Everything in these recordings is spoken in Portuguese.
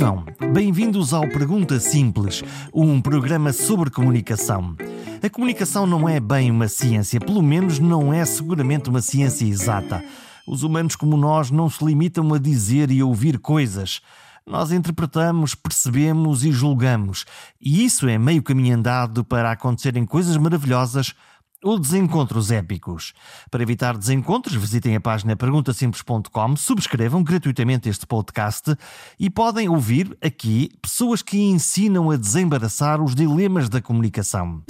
Vivam! Bem-vindos ao Pergunta Simples, um programa sobre comunicação. A comunicação não é bem uma ciência, pelo menos não é seguramente uma ciência exata. Os humanos como nós não se limitam a dizer e ouvir coisas. Nós interpretamos, percebemos e julgamos. E isso é meio caminho andado para acontecerem coisas maravilhosas ou desencontros épicos. Para evitar desencontros, visitem a página perguntasimples.com, subscrevam gratuitamente este podcast e podem ouvir aqui pessoas que ensinam a desembaraçar os dilemas da comunicação.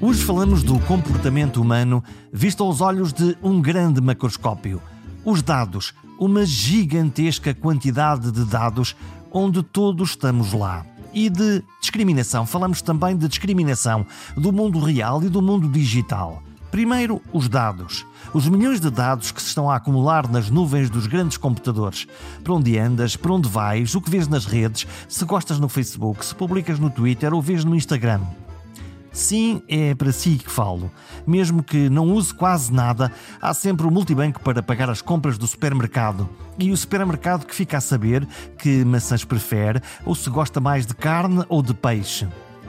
Hoje falamos do comportamento humano visto aos olhos de um grande macroscópio. Os dados, uma gigantesca quantidade de dados onde todos estamos lá. E de discriminação, falamos também de discriminação do mundo real e do mundo digital. Primeiro, os dados. Os milhões de dados que se estão a acumular nas nuvens dos grandes computadores. Para onde andas, para onde vais, o que vês nas redes, se gostas no Facebook, se publicas no Twitter ou vês no Instagram. Sim, é para si que falo. Mesmo que não use quase nada, há sempre o multibanco para pagar as compras do supermercado. E o supermercado que fica a saber que maçãs prefere ou se gosta mais de carne ou de peixe.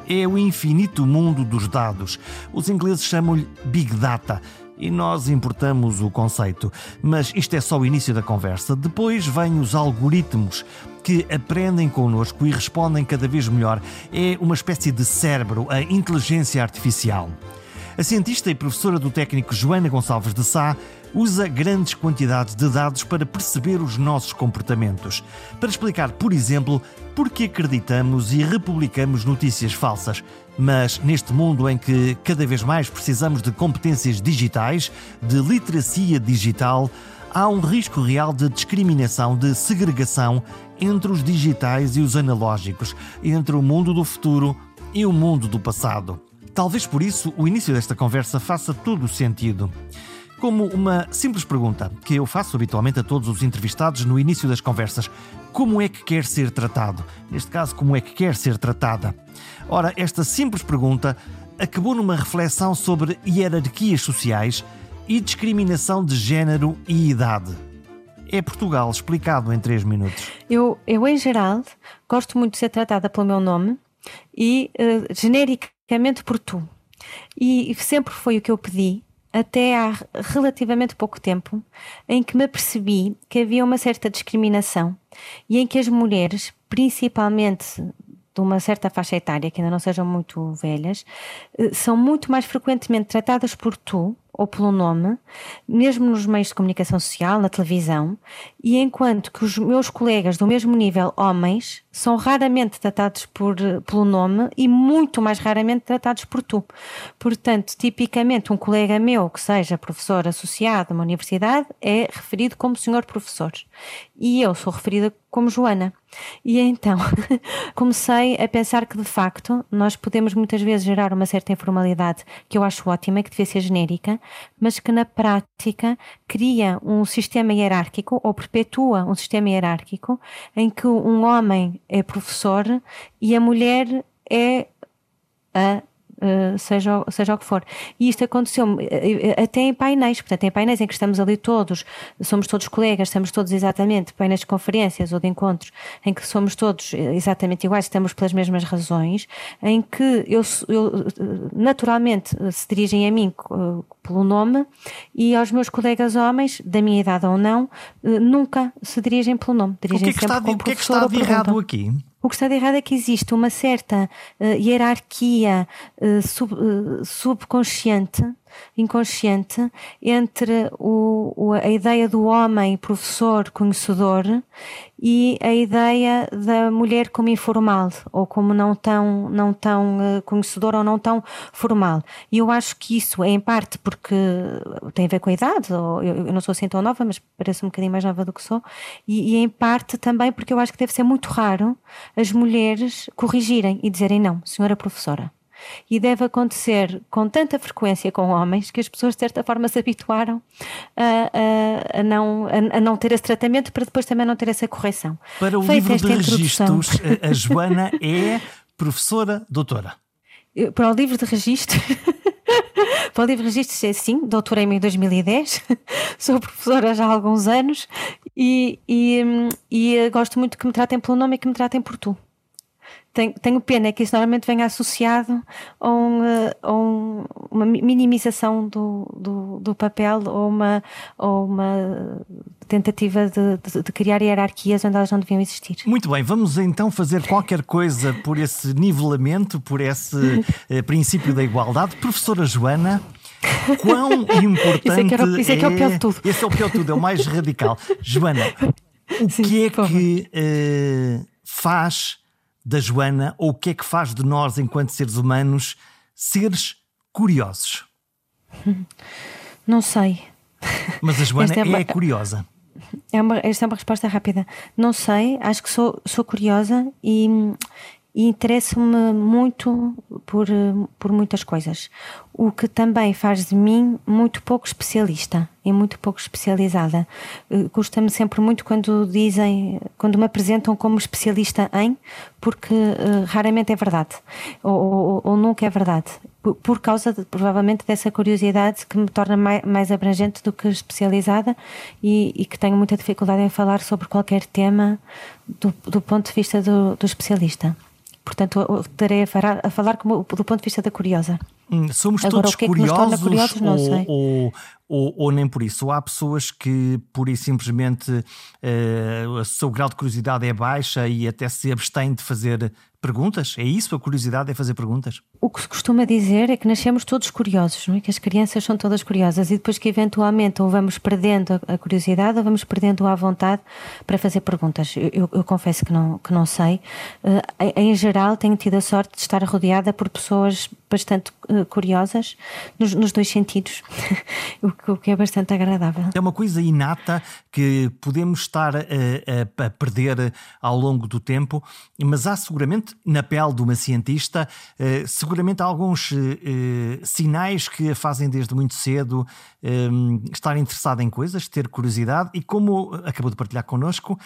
É o infinito mundo dos dados. Os ingleses chamam-lhe Big Data e nós importamos o conceito. Mas isto é só o início da conversa. Depois vêm os algoritmos que aprendem connosco e respondem cada vez melhor. É uma espécie de cérebro, a inteligência artificial. A cientista e professora do técnico Joana Gonçalves de Sá usa grandes quantidades de dados para perceber os nossos comportamentos, para explicar, por exemplo, por que acreditamos e republicamos notícias falsas. Mas neste mundo em que cada vez mais precisamos de competências digitais, de literacia digital, há um risco real de discriminação, de segregação entre os digitais e os analógicos, entre o mundo do futuro e o mundo do passado. Talvez por isso o início desta conversa faça todo o sentido. Como uma simples pergunta que eu faço habitualmente a todos os entrevistados no início das conversas: como é que quer ser tratado? Neste caso, como é que quer ser tratada? Ora, esta simples pergunta acabou numa reflexão sobre hierarquias sociais e discriminação de género e idade. É Portugal explicado em 3 minutos. Eu, eu, em geral, gosto muito de ser tratada pelo meu nome e uh, genericamente por tu. E sempre foi o que eu pedi até há relativamente pouco tempo, em que me percebi que havia uma certa discriminação e em que as mulheres, principalmente de uma certa faixa etária, que ainda não sejam muito velhas, eh, são muito mais frequentemente tratadas por tu ou pelo nome, mesmo nos meios de comunicação social, na televisão, e enquanto que os meus colegas do mesmo nível, homens, são raramente tratados por, pelo nome e muito mais raramente tratados por tu. Portanto, tipicamente, um colega meu que seja professor associado a uma universidade é referido como senhor professor. E eu sou referida como Joana. E então comecei a pensar que de facto nós podemos muitas vezes gerar uma certa informalidade que eu acho ótima, que devia ser genérica, mas que na prática cria um sistema hierárquico ou perpetua um sistema hierárquico em que um homem é professor e a mulher é a seja, seja o que for. E isto aconteceu uh, até em painéis, portanto, em painéis em que estamos ali todos, somos todos colegas, estamos todos exatamente, painéis de conferências ou de encontros, em que somos todos exatamente iguais, estamos pelas mesmas razões, em que eu, eu naturalmente se dirigem a mim pelo nome e aos meus colegas homens, da minha idade ou não, nunca se dirigem pelo nome. Dirigem o que é que está, o que é que está de errado aqui? O que está de errado é que existe uma certa uh, hierarquia uh, sub, uh, subconsciente inconsciente entre o, o, a ideia do homem professor, conhecedor e a ideia da mulher como informal ou como não tão, não tão uh, conhecedora ou não tão formal. E eu acho que isso é em parte porque tem a ver com a idade, ou eu, eu não sou assim tão nova, mas pareço um bocadinho mais nova do que sou, e, e em parte também porque eu acho que deve ser muito raro as mulheres corrigirem e dizerem não, senhora professora e deve acontecer com tanta frequência com homens que as pessoas de certa forma se habituaram a, a, a não, a, a, não ter esse tratamento para depois também não ter essa correção. Para o livro de registros, a Joana é professora doutora. para o livro de registro. para o livro de registro, sim, doutorei-me em 2010, sou professora já há alguns anos e, e, hum, e gosto muito que me tratem pelo nome e que me tratem por tu tenho, tenho pena que isso normalmente venha associado a, um, eh, a um, uma minimização do, do, do, papel ou uma, ou uma tentativa de, de, de, criar hierarquias onde elas não deviam existir. Muito bem, vamos então fazer qualquer coisa por esse nivelamento, por esse eh, princípio da igualdade. Professora Joana. Quão importante isso é, é, que é o pior de tudo. Esse é o pior de tudo, é o mais radical. Joana, o Sim, que é que uh, faz da Joana ou o que é que faz de nós, enquanto seres humanos, seres curiosos? Não sei. Mas a Joana é, uma... é, curiosa. É uma, esta é uma resposta rápida. Não sei, acho que sou, sou curiosa e, e interesso-me muito por, por muitas coisas. O que também faz de mim muito pouco especialista e muito pouco especializada. Eh, custa-me sempre muito quando dizem, quando me apresentam como especialista em, porque uh, raramente é verdade, ou, ou, ou, nunca é verdade. Por, por causa, de, provavelmente, dessa curiosidade que me torna mais, mais abrangente do que especializada e, e, que tenho muita dificuldade em falar sobre qualquer tema do, do ponto de vista do, do especialista. Portanto, estarei a falar, a falar como, do ponto de vista da curiosa. Hum, somos Agora, todos o que é que curiosos, curiosos ou, ou, ou, ou, nem por isso. Ou há pessoas que, pura e simplesmente, uh, o seu grau de curiosidade é baixa e até se abstém de fazer perguntas? É isso? A curiosidade é fazer perguntas? O que se costuma dizer é que nascemos todos curiosos, não é? Que as crianças são todas curiosas e depois que eventualmente ou vamos perdendo a curiosidade ou vamos perdendo a vontade para fazer perguntas. Eu, eu, eu confesso que não, que não sei. Uh, em, geral, tenho tido a sorte de estar rodeada por pessoas bastante uh, curiosas nos, nos, dois sentidos, que, que, é bastante agradável. É uma coisa inata que podemos estar a, a, a, perder ao longo do tempo, mas há seguramente na pele de uma cientista, uh, seguramente alguns uh, sinais que a fazem desde muito cedo estar interessada em coisas, ter curiosidade e como acabou de partilhar connosco,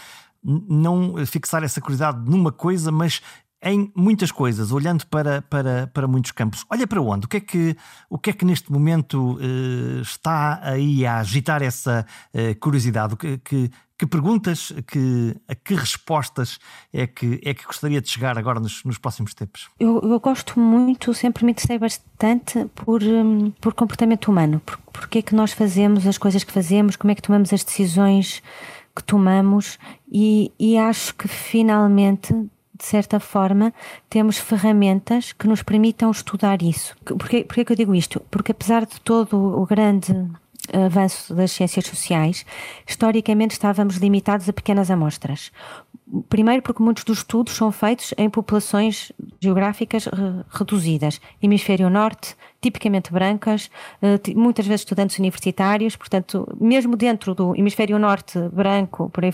não fixar essa curiosidade numa coisa, mas em muitas coisas, olhando para, para, para muitos campos. Olha para onde? O que é que, o que, é que neste momento uh, está aí a agitar essa uh, curiosidade? Que, que, que, perguntas, que, a que respostas é que, é que gostaria de chegar agora nos, nos próximos tempos? Eu, eu, gosto muito, sempre me interessei bastante por, um, por comportamento humano. Por, porque é que nós fazemos as coisas que fazemos, como é que tomamos as decisões que tomamos e, e acho que finalmente de certa forma, temos ferramentas que nos permitam estudar isso. Porquê, porquê que eu digo isto? Porque apesar de todo o grande avanço das ciências sociais, historicamente estávamos limitados a pequenas amostras. Primeiro, porque muitos dos estudos são feitos em populações geográficas reduzidas. Hemisfério Norte, tipicamente brancas, eh, muitas vezes estudantes universitários, portanto, mesmo dentro do hemisfério norte branco, por aí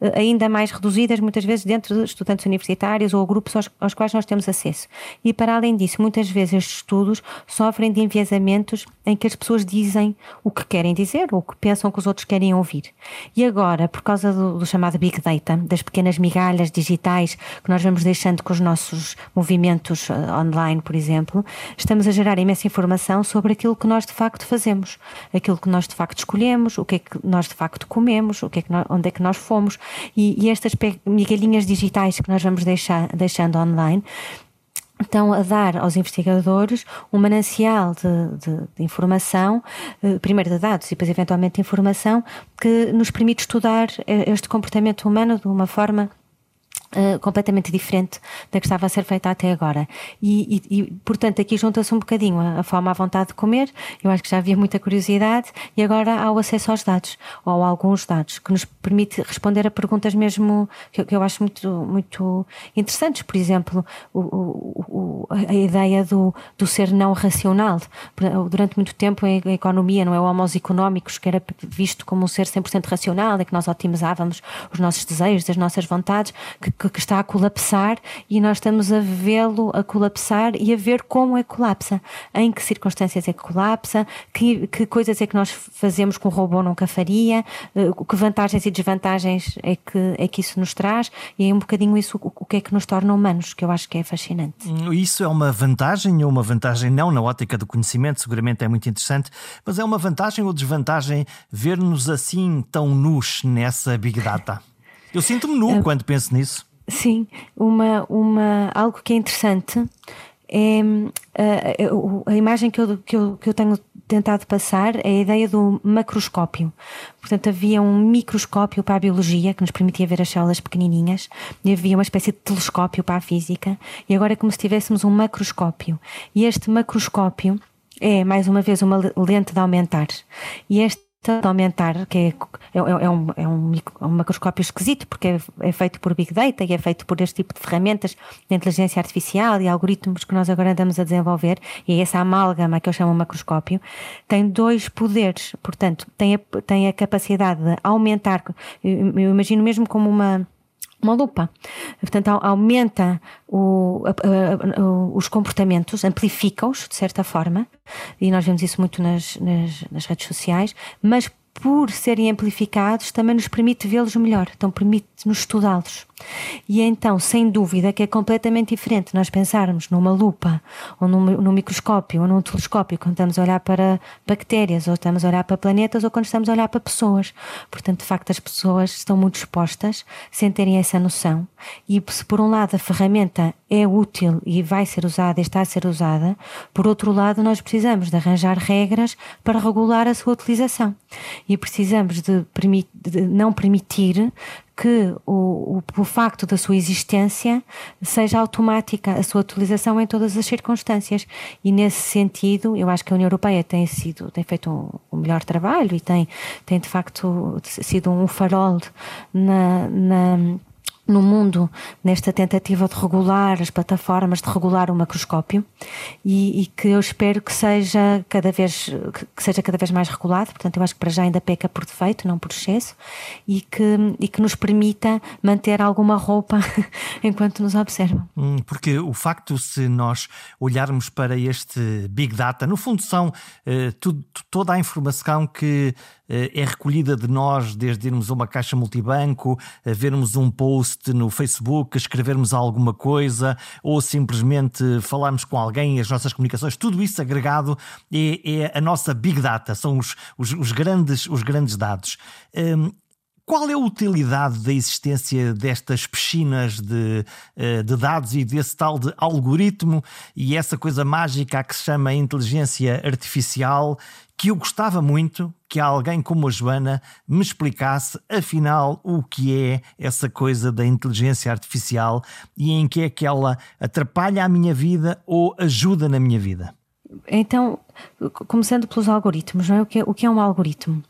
eh, ainda mais reduzidas, muitas vezes dentro de estudantes universitários ou grupos aos, aos quais nós temos acesso. E para além disso, muitas vezes estes estudos sofrem de enviesamentos em que as pessoas dizem o que querem dizer ou o que pensam que os outros querem ouvir. E agora, por causa do, do chamado Big Data, das pequenas migalhas digitais que nós vamos deixando com os nossos movimentos eh, online, por exemplo, estamos a gerar imensa imensa informação sobre aquilo que nós de facto fazemos, aquilo que nós de facto escolhemos, o que é que nós de facto comemos, o que é que nós, onde é que nós fomos. E, e estas migalhinhas digitais que nós vamos deixar, deixando online estão a dar aos investigadores um manancial de, de, de, informação, eh, primeiro de dados e depois eventualmente de informação, que nos permite estudar eh, este comportamento humano de uma forma Uh, completamente diferente da que estava a ser feita até agora. E, e, e portanto, aqui junta-se um bocadinho a, a fome à vontade de comer, eu acho que já havia muita curiosidade, e agora há o acesso aos dados, ou a alguns dados, que nos permite responder a perguntas mesmo que, que eu acho muito, muito interessantes. Por exemplo, o, o, a ideia do, do ser não racional. Durante muito tempo, a economia, não é? O homos económicos, que era visto como um ser 100% racional, é que nós otimizávamos os nossos desejos, as nossas vontades, que que, que, está a colapsar e nós estamos a vê-lo a colapsar e a ver como é que colapsa, em que circunstâncias é que colapsa, que, que coisas é que nós fazemos com o robô nunca faria, eh, que vantagens e desvantagens é que, é que isso nos traz e é um bocadinho isso o, o que é que nos torna humanos, que eu acho que é fascinante. Hum, isso é uma vantagem ou uma vantagem não na ótica do conhecimento, seguramente é muito interessante, mas é uma vantagem ou desvantagem ver-nos assim tão nus nessa Big Data? Eu sinto-me nu uh, quando penso nisso. Sim, uma, uma, algo que é interessante é uh, a imagem que eu, que, eu, que eu tenho tentado passar é a ideia do macroscópio. Portanto, havia um microscópio para a biologia que nos permitia ver as células pequenininhas e havia uma espécie de telescópio para a física e agora é como se tivéssemos um macroscópio. E este macroscópio é, mais uma vez, uma lente de aumentar. E este de aumentar, que é, é, é, um, é, um, é um macroscópio esquisito, porque é, é, feito por Big Data e é feito por este tipo de ferramentas de inteligência artificial e algoritmos que nós agora andamos a desenvolver, e essa amálgama que eu chamo macroscópio, tem dois poderes, portanto, tem a, tem a capacidade de aumentar, eu imagino mesmo como uma uma lupa. Portanto, aumenta o, a, a, os comportamentos, amplifica-os, de certa forma, e nós vemos isso muito nas, nas, nas redes sociais, mas por serem amplificados, também nos permite vê-los melhor, então permite-nos estudá-los. E então, sem dúvida, que é completamente diferente nós pensarmos numa lupa, ou num, num, microscópio, ou num telescópio, quando estamos a olhar para bactérias, ou estamos a olhar para planetas, ou quando estamos a olhar para pessoas. Portanto, de facto, as pessoas estão muito expostas, sem terem essa noção. E se por um lado a ferramenta é útil e vai ser usada e está a ser usada, por outro lado, nós precisamos de arranjar regras para regular a sua utilização. E precisamos de, de não permitir que o, o, o, facto da sua existência seja automática a sua utilização em todas as circunstâncias. E nesse sentido, eu acho que a União Europeia tem sido, tem feito um, um melhor trabalho e tem, tem de facto sido um farol na, na no mundo nesta tentativa de regular as plataformas, de regular o macroscópio e, e, que eu espero que seja cada vez que seja cada vez mais regulado. Portanto, eu acho que para já ainda peca por defeito, não por excesso, e que, e que nos permita manter alguma roupa enquanto nos observam. Hum, porque o facto, se nós olharmos para este Big Data, no fundo são eh, tudo, toda a informação que é recolhida de nós desde irmos a uma caixa multibanco, a vermos um post no Facebook, escrevermos alguma coisa ou simplesmente falarmos com alguém, as nossas comunicações, tudo isso agregado é, é a nossa Big Data, são os, os, os grandes, os grandes dados. Um, qual é a utilidade da existência destas piscinas de, eh, de, dados e desse tal de algoritmo e essa coisa mágica que se chama inteligência artificial que eu gostava muito que alguém como a Joana me explicasse, afinal, o que é essa coisa da inteligência artificial e em que é que ela atrapalha a minha vida ou ajuda na minha vida. Então, começando pelos algoritmos, não é? O que é, o que é um algoritmo?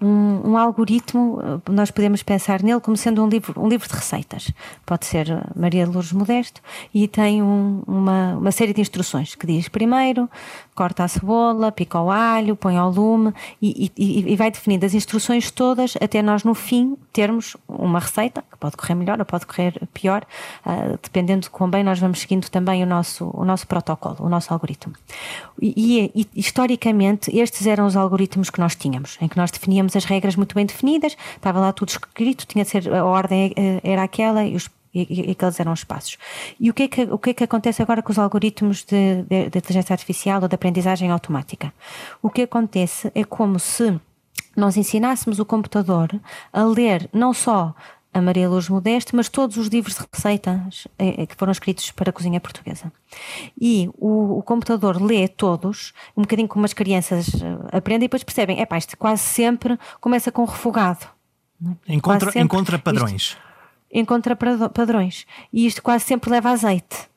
Um, um, algoritmo, eh, nós podemos pensar nele como sendo um livro, um livro de receitas. Pode ser eh, Maria Lourdes Modesto e tem um, uma, uma série de instruções que diz primeiro corta a cebola, pica o alho, põe ao lume e, e, e, vai definindo as instruções todas até nós no fim termos uma receita que pode correr melhor ou pode correr pior, uh, dependendo de quão bem nós vamos seguindo também o nosso, o nosso protocolo, o nosso algoritmo. E, e historicamente estes eram os algoritmos que nós tínhamos, em que nós definíamos as regras muito bem definidas, estava lá tudo escrito, tinha de ser, a ordem eh, era aquela e os e, aqueles eram os passos. E o que, é que, o que é que acontece agora com os algoritmos de, de, de inteligência artificial ou de aprendizagem automática? O que acontece é como se nós ensinássemos o computador a ler não só a Maria Luz Modeste, mas todos os livros de receitas eh, que foram escritos para a cozinha portuguesa. E o, o, computador lê todos, um bocadinho como as crianças eh, aprendem e depois percebem, é pá, isto quase sempre começa com refogado. É? Encontra, sempre, encontra padrões. Isto, encontra padrões. E isto quase sempre leva azeite.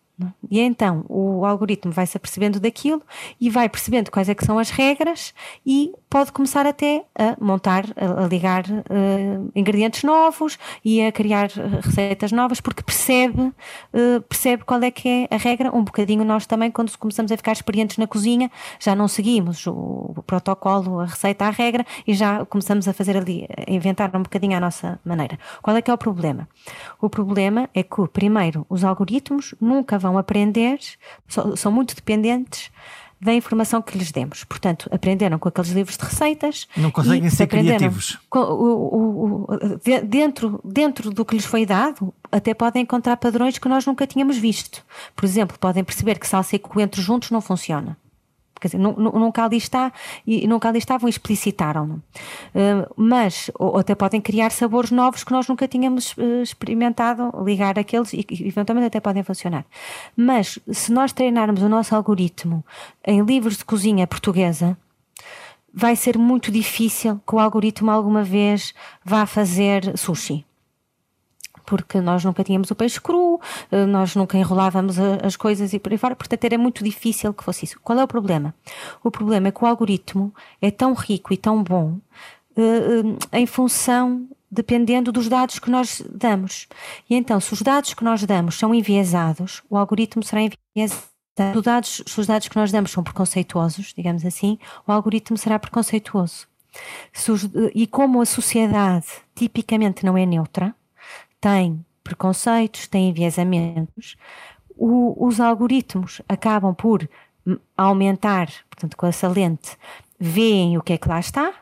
E então o algoritmo vai se apercebendo daquilo e vai percebendo quais é que são as regras e pode começar até a montar, a, ligar uh, ingredientes novos e a criar receitas novas porque percebe, uh, percebe qual é que é a regra. Um bocadinho nós também, quando começamos a ficar experientes na cozinha, já não seguimos o, o protocolo, a receita, a regra e já começamos a fazer ali, a inventar um bocadinho a nossa maneira. Qual é que é o problema? O problema é que, primeiro, os algoritmos nunca vão aprender, são muito dependentes da informação que lhes demos. Portanto, aprenderam com aqueles livros de receitas. Não conseguem ser criativos. Com, o, o, o, dentro, dentro do que lhes foi dado, até podem encontrar padrões que nós nunca tínhamos visto. Por exemplo, podem perceber que salsa e coentro juntos não funciona quer dizer, nunca ali está e nunca ali estavam e explicitaram-no. Uh, mas, ou, até podem criar sabores novos que nós nunca tínhamos uh, experimentado, ligar aqueles e, e eventualmente até podem funcionar. Mas, se nós treinarmos o nosso algoritmo em livros de cozinha portuguesa, vai ser muito difícil que o algoritmo alguma vez vá fazer sushi porque nós nunca tínhamos o peixe cru, eh, nós nunca enrolávamos as coisas e por aí fora, portanto era muito difícil que fosse isso. Qual é o problema? O problema é que o algoritmo é tão rico e tão bom eh, eh, em função dependendo dos dados que nós damos. E então, se os dados que nós damos são enviesados, o algoritmo será enviesado. Se os dados, se os dados que nós damos são preconceituosos, digamos assim, o algoritmo será preconceituoso. Os, e como a sociedade tipicamente não é neutra, tem preconceitos, tem enviesamentos, o, os algoritmos acabam por aumentar, portanto, com essa lente, veem o que é que lá está,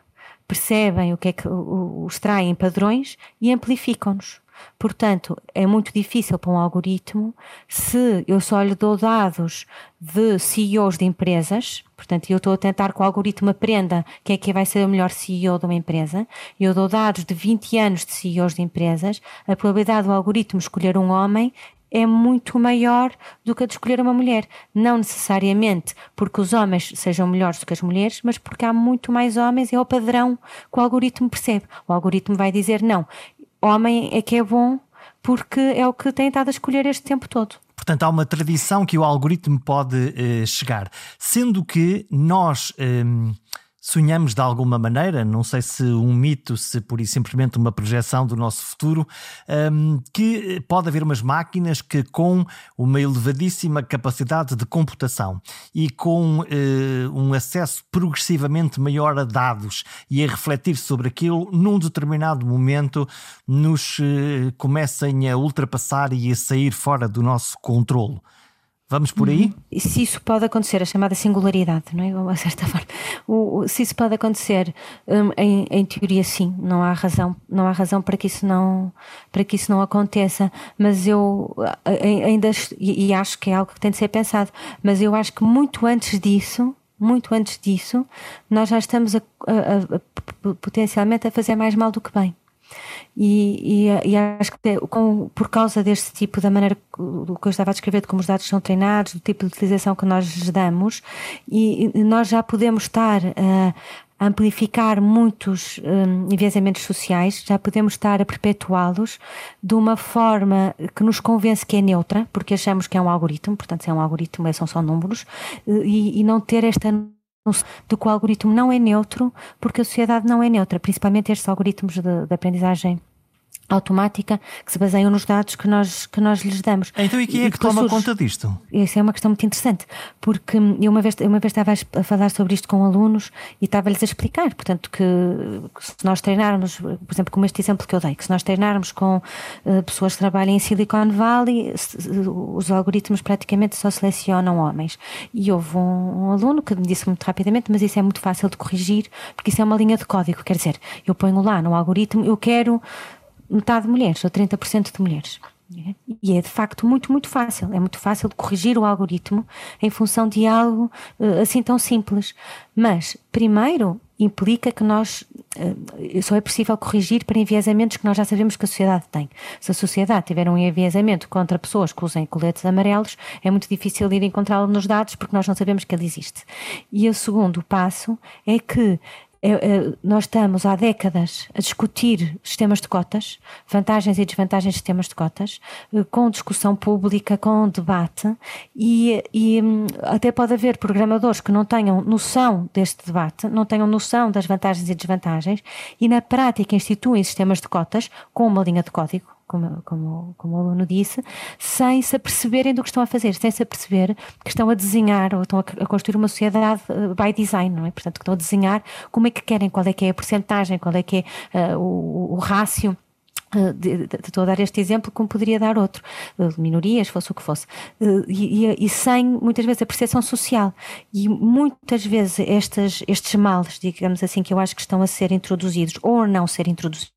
percebem o que é que os traem padrões e amplificam-nos. Portanto, é muito difícil para um algoritmo se eu só lhe dou dados de CEOs de empresas, portanto, eu estou a tentar que o algoritmo aprenda quem é que vai ser o melhor CEO de uma empresa, eu dou dados de 20 anos de CEOs de empresas, a probabilidade do algoritmo escolher um homem é muito maior do que a de escolher uma mulher. Não necessariamente porque os homens sejam melhores do que as mulheres, mas porque há muito mais homens é o padrão que o algoritmo percebe. O algoritmo vai dizer: não, homem é que é bom porque é o que tem estado a escolher este tempo todo. Portanto, há uma tradição que o algoritmo pode uh, chegar. Sendo que nós. Uh, sonhamos de alguma maneira, não sei se um mito, se por simplesmente uma projeção do nosso futuro, um, que pode haver umas máquinas que com uma elevadíssima capacidade de computação e com uh, um acesso progressivamente maior a dados e a refletir sobre aquilo, num determinado momento nos uh, comecem a ultrapassar e a sair fora do nosso controlo. Vamos por aí? Uhum. Se isso pode acontecer, a chamada singularidade, não é? A certa forma. O, se isso pode acontecer, um, em, em, teoria sim, não há razão, não há razão para que isso não, para que isso não aconteça, mas eu ainda, e, e acho que é algo que tem de ser pensado, mas eu acho que muito antes disso, muito antes disso, nós já estamos a, a, a, potencialmente a fazer mais mal do que bem. E, e, e, acho que com, por causa deste tipo da maneira do que eu estava a descrever, de como os dados são treinados, do tipo de utilização que nós lhes damos, e, e nós já podemos estar a amplificar muitos um, enviesamentos sociais, já podemos estar a perpetuá-los de uma forma que nos convence que é neutra, porque achamos que é um algoritmo, portanto, se é um algoritmo, são só números, e, e não ter esta do que o algoritmo não é neutro, porque a sociedade não é neutra, principalmente estes algoritmos de, de aprendizagem automática que se baseiam nos dados que nós, que nós lhes damos. Então e quem é que toma surge, conta disto? Isso é uma questão muito interessante, porque eu uma vez, uma vez estava a falar sobre isto com alunos e estava-lhes a explicar, portanto, que, que, se nós treinarmos, por exemplo, como este exemplo que eu dei, que se nós treinarmos com uh, pessoas que trabalham em Silicon Valley, se, os algoritmos praticamente só selecionam homens. E houve um, um aluno que me disse muito rapidamente, mas isso é muito fácil de corrigir, porque isso é uma linha de código, quer dizer, eu ponho lá no algoritmo, eu quero metade de mulheres, ou 30% de mulheres. E é de facto muito, muito fácil. É muito fácil de corrigir o algoritmo em função de algo uh, assim tão simples. Mas, primeiro, implica que nós uh, só é possível corrigir para enviesamentos que nós já sabemos que a sociedade tem. Se a sociedade tiver um enviesamento contra pessoas que usem coletes amarelos, é muito difícil ir encontrá-lo nos dados porque nós não sabemos que ele existe. E o segundo passo é que nós estamos há décadas a discutir sistemas de cotas, vantagens e desvantagens de sistemas de cotas, eh, com discussão pública, com debate, e, e hum, até pode haver programadores que não tenham noção deste debate, não tenham noção das vantagens e desvantagens, e na prática instituem sistemas de cotas com uma linha de código como, como, como o aluno disse, sem se aperceberem do que estão a fazer, sem se aperceber que estão a desenhar ou estão a, construir uma sociedade uh, by design, não é? Portanto, que estão a desenhar como é que querem, qual é que é a porcentagem, qual é que é uh, o, o rácio. Uh, estou a dar este exemplo como poderia dar outro, minorias, fosse o que fosse, e, e, e, sem muitas vezes a percepção social. E muitas vezes estes, estes males, digamos assim, que eu acho que estão a ser introduzidos ou não ser introduzidos,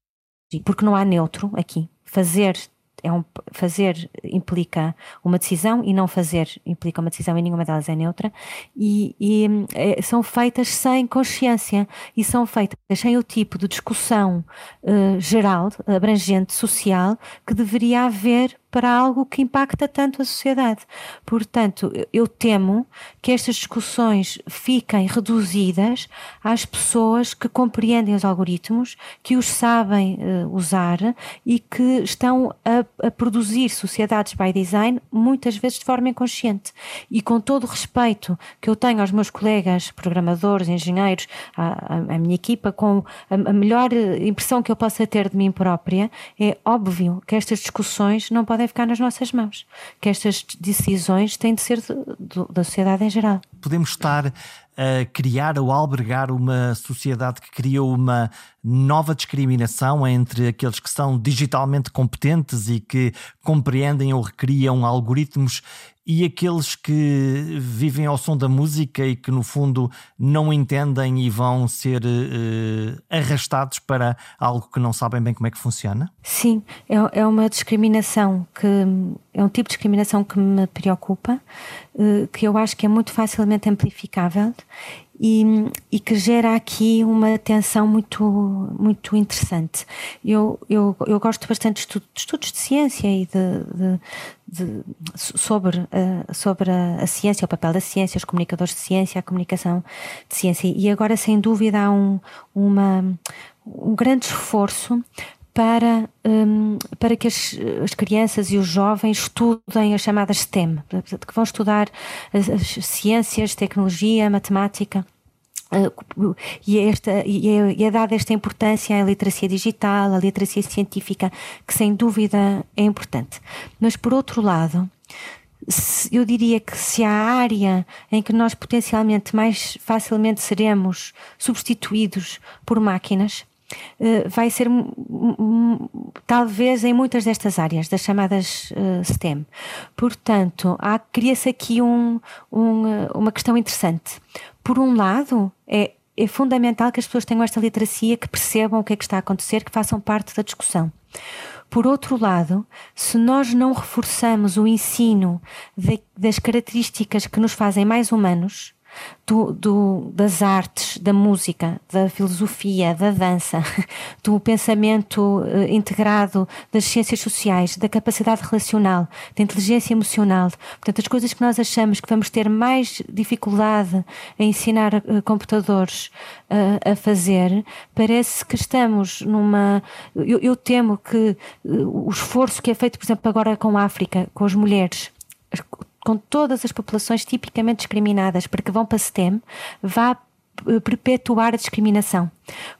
porque não há neutro aqui, fazer é um, fazer implica uma decisão e não fazer implica uma decisão e nenhuma delas é neutra. E, e é, são feitas sem consciência e são feitas sem o tipo de discussão uh, geral, abrangente, social que deveria haver para algo que impacta tanto a sociedade. Portanto, eu temo que estas discussões fiquem reduzidas às pessoas que compreendem os algoritmos, que os sabem uh, usar e que estão a, a, produzir sociedades by design muitas vezes de forma inconsciente. E com todo o respeito que eu tenho aos meus colegas programadores, engenheiros, à, à minha equipa, com a, a melhor impressão que eu possa ter de mim própria, é óbvio que estas discussões não podem podem ficar nas nossas mãos, que estas decisões têm de ser da sociedade em geral. Podemos estar a criar ou albergar uma sociedade que criou uma nova discriminação entre aqueles que são digitalmente competentes e que compreendem ou recriam algoritmos e aqueles que vivem ao som da música e que no fundo não entendem e vão ser uh, arrastados para algo que não sabem bem como é que funciona? Sim, é, é uma discriminação que é um tipo de discriminação que me preocupa, uh, que eu acho que é muito facilmente amplificável e, e, que gera aqui uma tensão muito, muito interessante. Eu, eu, eu gosto bastante de, estudo, de estudos de ciência e de, de sobre, uh, sobre a, a, ciência, o papel da ciência, os comunicadores de ciência, a comunicação de ciência. E agora, sem dúvida, há um, uma, um grande esforço para, um, para que as, as, crianças e os jovens estudem as chamadas STEM, que vão estudar as, as ciências, tecnologia, matemática. Uh, e, esta, e, é, e é dada esta importância à literacia digital, à literacia científica, que sem dúvida é importante. Mas, por outro lado, eu diria que se há área em que nós potencialmente mais facilmente seremos substituídos por máquinas, vai ser talvez em muitas destas áreas, das chamadas uh, STEM. Portanto, cria-se aqui um, um, eh, uma questão interessante. Por um lado, é, é fundamental que as pessoas tenham esta literacia, que percebam o que é que está a acontecer, que façam parte da discussão. Por outro lado, se nós não reforçamos o ensino de, das características que nos fazem mais humanos, do, das artes, da música, da filosofia, da dança, do pensamento uh, integrado das ciências sociais, da capacidade relacional, da inteligência emocional. Portanto, as coisas que nós achamos que vamos ter mais dificuldade em ensinar uh, computadores uh, a fazer, parece que estamos numa. Eu, eu temo que o esforço que é feito, por exemplo, agora com a África, com as mulheres, com todas as populações tipicamente discriminadas para que vão para STEM, vá eh, perpetuar a discriminação.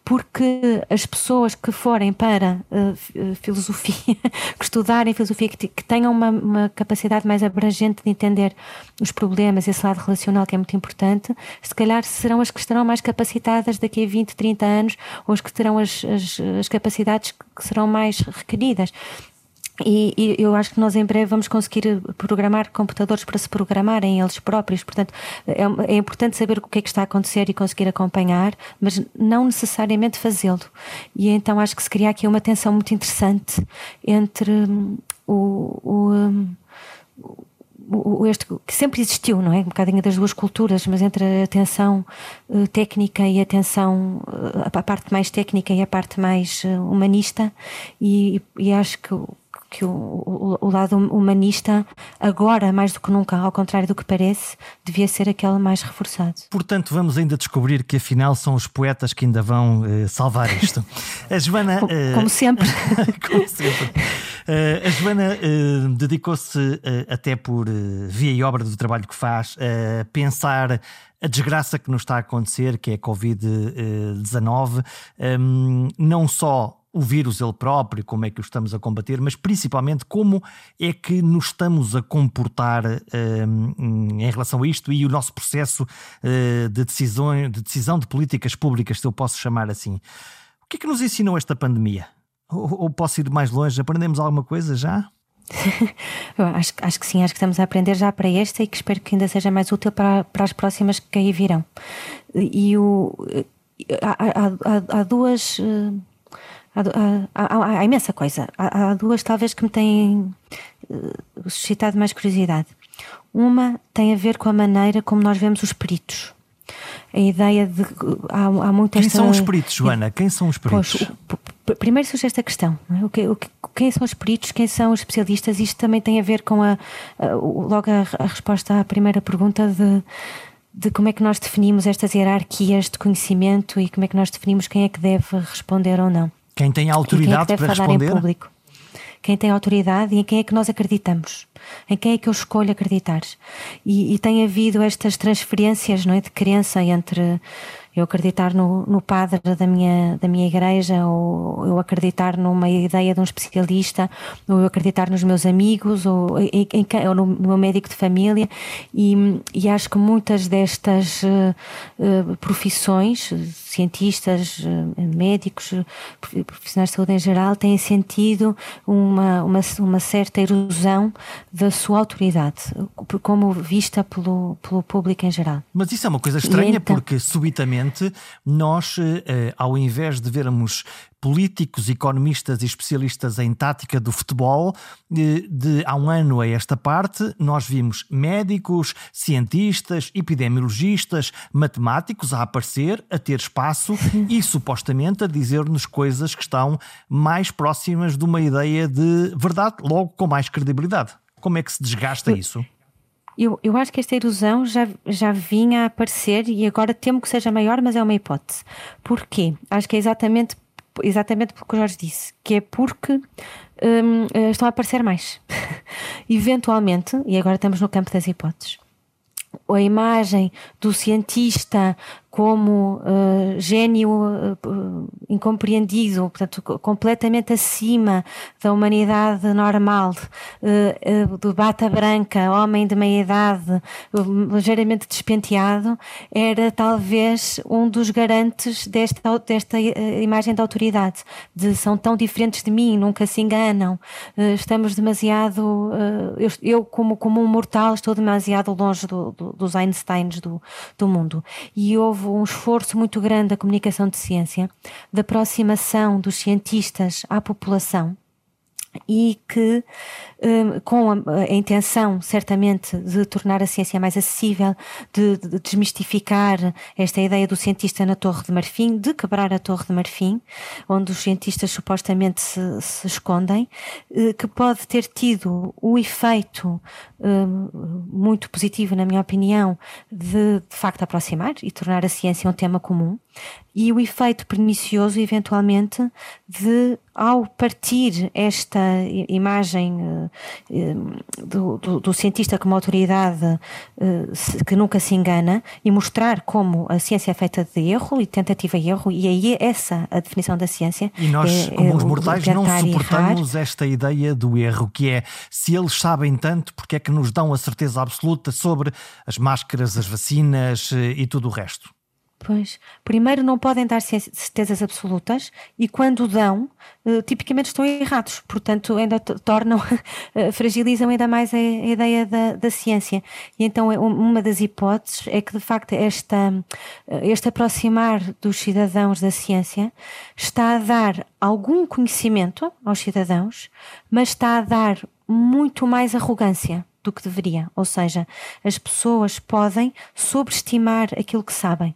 Porque as pessoas que forem para uh, filosofia, que estudarem filosofia, que, que tenham uma, uma, capacidade mais abrangente de entender os problemas, esse lado relacional que é muito importante, se calhar serão as que estarão mais capacitadas daqui a 20, 30 anos, ou as que terão as, as, as capacidades que serão mais requeridas. E, e, eu acho que nós em breve vamos conseguir programar computadores para se programarem eles próprios. Portanto, é, é, importante saber o que é que está a acontecer e conseguir acompanhar, mas não necessariamente fazê-lo. E então acho que se cria aqui uma tensão muito interessante entre hum, o, o, hum, o, este que sempre existiu, não é? Um bocadinho das duas culturas, mas entre a tensão uh, técnica e a tensão, uh, a parte mais técnica e a parte mais uh, humanista, e, e, acho que que o, o, o, lado humanista, agora mais do que nunca, ao contrário do que parece, devia ser aquele mais reforçado. Portanto, vamos ainda descobrir que afinal são os poetas que ainda vão uh, salvar isto. A Joana. Uh... Como sempre. como sempre. Uh, a Joana dedicou-se, até por via e obra do trabalho que faz, a pensar a desgraça que nos está a acontecer, que é a Covid-19, um, não só o vírus ele próprio, como é que o estamos a combater, mas principalmente como é que nos estamos a comportar um, em relação a isto e o nosso processo uh, de, decisão, de decisão de políticas públicas, se eu posso chamar assim. O que é que nos ensinou esta pandemia? Ou, ou posso ir mais longe? Aprendemos alguma coisa já? acho, acho que sim, acho que estamos a aprender já para esta e que espero que ainda seja mais útil para, para as próximas que aí virão. E o, há, há, há duas. Há, há, há, imensa coisa. Há, duas, talvez, que me têm uh, suscitado mais curiosidade. Uma tem a ver com a maneira como nós vemos os peritos. A ideia de. Há, há muita Quem esta... são os peritos, Joana? Quem são os peritos? Pois, primeiro surge esta questão: é? o que, o que, quem são os peritos, quem são os especialistas? Isto também tem a ver com a, a logo a, a, resposta à primeira pergunta de, de como é que nós definimos estas hierarquias de conhecimento e como é que nós definimos quem é que deve responder ou não. Quem tem autoridade quem é que para responder? em público. Quem tem autoridade e em quem é que nós acreditamos. Em quem é que eu escolho acreditar. E, e tem havido estas transferências não é, de crença entre eu acreditar no, no padre da minha, da minha igreja, ou eu acreditar numa ideia de um especialista, ou eu acreditar nos meus amigos, ou, em, em, ou no, meu médico de família, e, e acho que muitas destas uh, profissões, cientistas, uh, médicos, profissionais de saúde em geral, têm sentido uma, uma, uma certa erosão da sua autoridade, como vista pelo, pelo público em geral. Mas isso é uma coisa estranha, então, porque subitamente nós, eh, ao invés de vermos políticos, economistas e especialistas em tática do futebol, de, de, há um ano a esta parte, nós vimos médicos, cientistas, epidemiologistas, matemáticos a aparecer, a ter espaço e supostamente a dizer-nos coisas que estão mais próximas de uma ideia de verdade, logo com mais credibilidade. Como é que se desgasta isso? Eu, eu acho que esta erosão já, já vinha a aparecer e agora temo que seja maior, mas é uma hipótese. Porquê? Acho que é exatamente, exatamente porque o Jorge disse, que é porque hum, eh, estão a aparecer mais. Eventualmente, e agora estamos no campo das hipóteses, a imagem do cientista como uh, gênio uh, incompreendido, portanto, completamente acima da humanidade normal, uh, do bata branca, homem de meia idade, ligeiramente despenteado, era talvez um dos garantes desta, desta imagem de autoridade, de são tão diferentes de mim, nunca se enganam, estamos demasiado, eu, eu, como, como um mortal estou demasiado longe do, do, dos Einsteins do, do mundo. E houve houve um esforço muito grande da comunicação de ciência, da aproximação dos cientistas à população e que, hum, com a, a, intenção, certamente, de tornar a ciência mais acessível, de, de, desmistificar esta ideia do cientista na Torre de Marfim, de quebrar a Torre de Marfim, onde os cientistas supostamente se, se escondem, eh, que pode ter tido o efeito hum, muito positivo, na minha opinião, de, de facto aproximar e tornar a ciência um tema comum, e o efeito pernicioso, eventualmente, de ao partir esta imagem uh, do, do, do, cientista como autoridade uh, que nunca se engana e mostrar como a ciência é feita de erro e tentativa e erro, e aí é essa a definição da ciência. E nós, é, como é, os mortais, não suportamos esta ideia do erro, que é se eles sabem tanto, porque é que nos dão a certeza absoluta sobre as máscaras, as vacinas e tudo o resto? Pois. Primeiro, não podem dar certezas absolutas e, quando dão, eh, tipicamente estão errados. Portanto, ainda tornam, eh, fragilizam ainda mais a, ideia da, da ciência. E então, é uma das hipóteses é que, de facto, esta, eh, este aproximar dos cidadãos da ciência está a dar algum conhecimento aos cidadãos, mas está a dar muito mais arrogância do que deveria. Ou seja, as pessoas podem sobreestimar aquilo que sabem.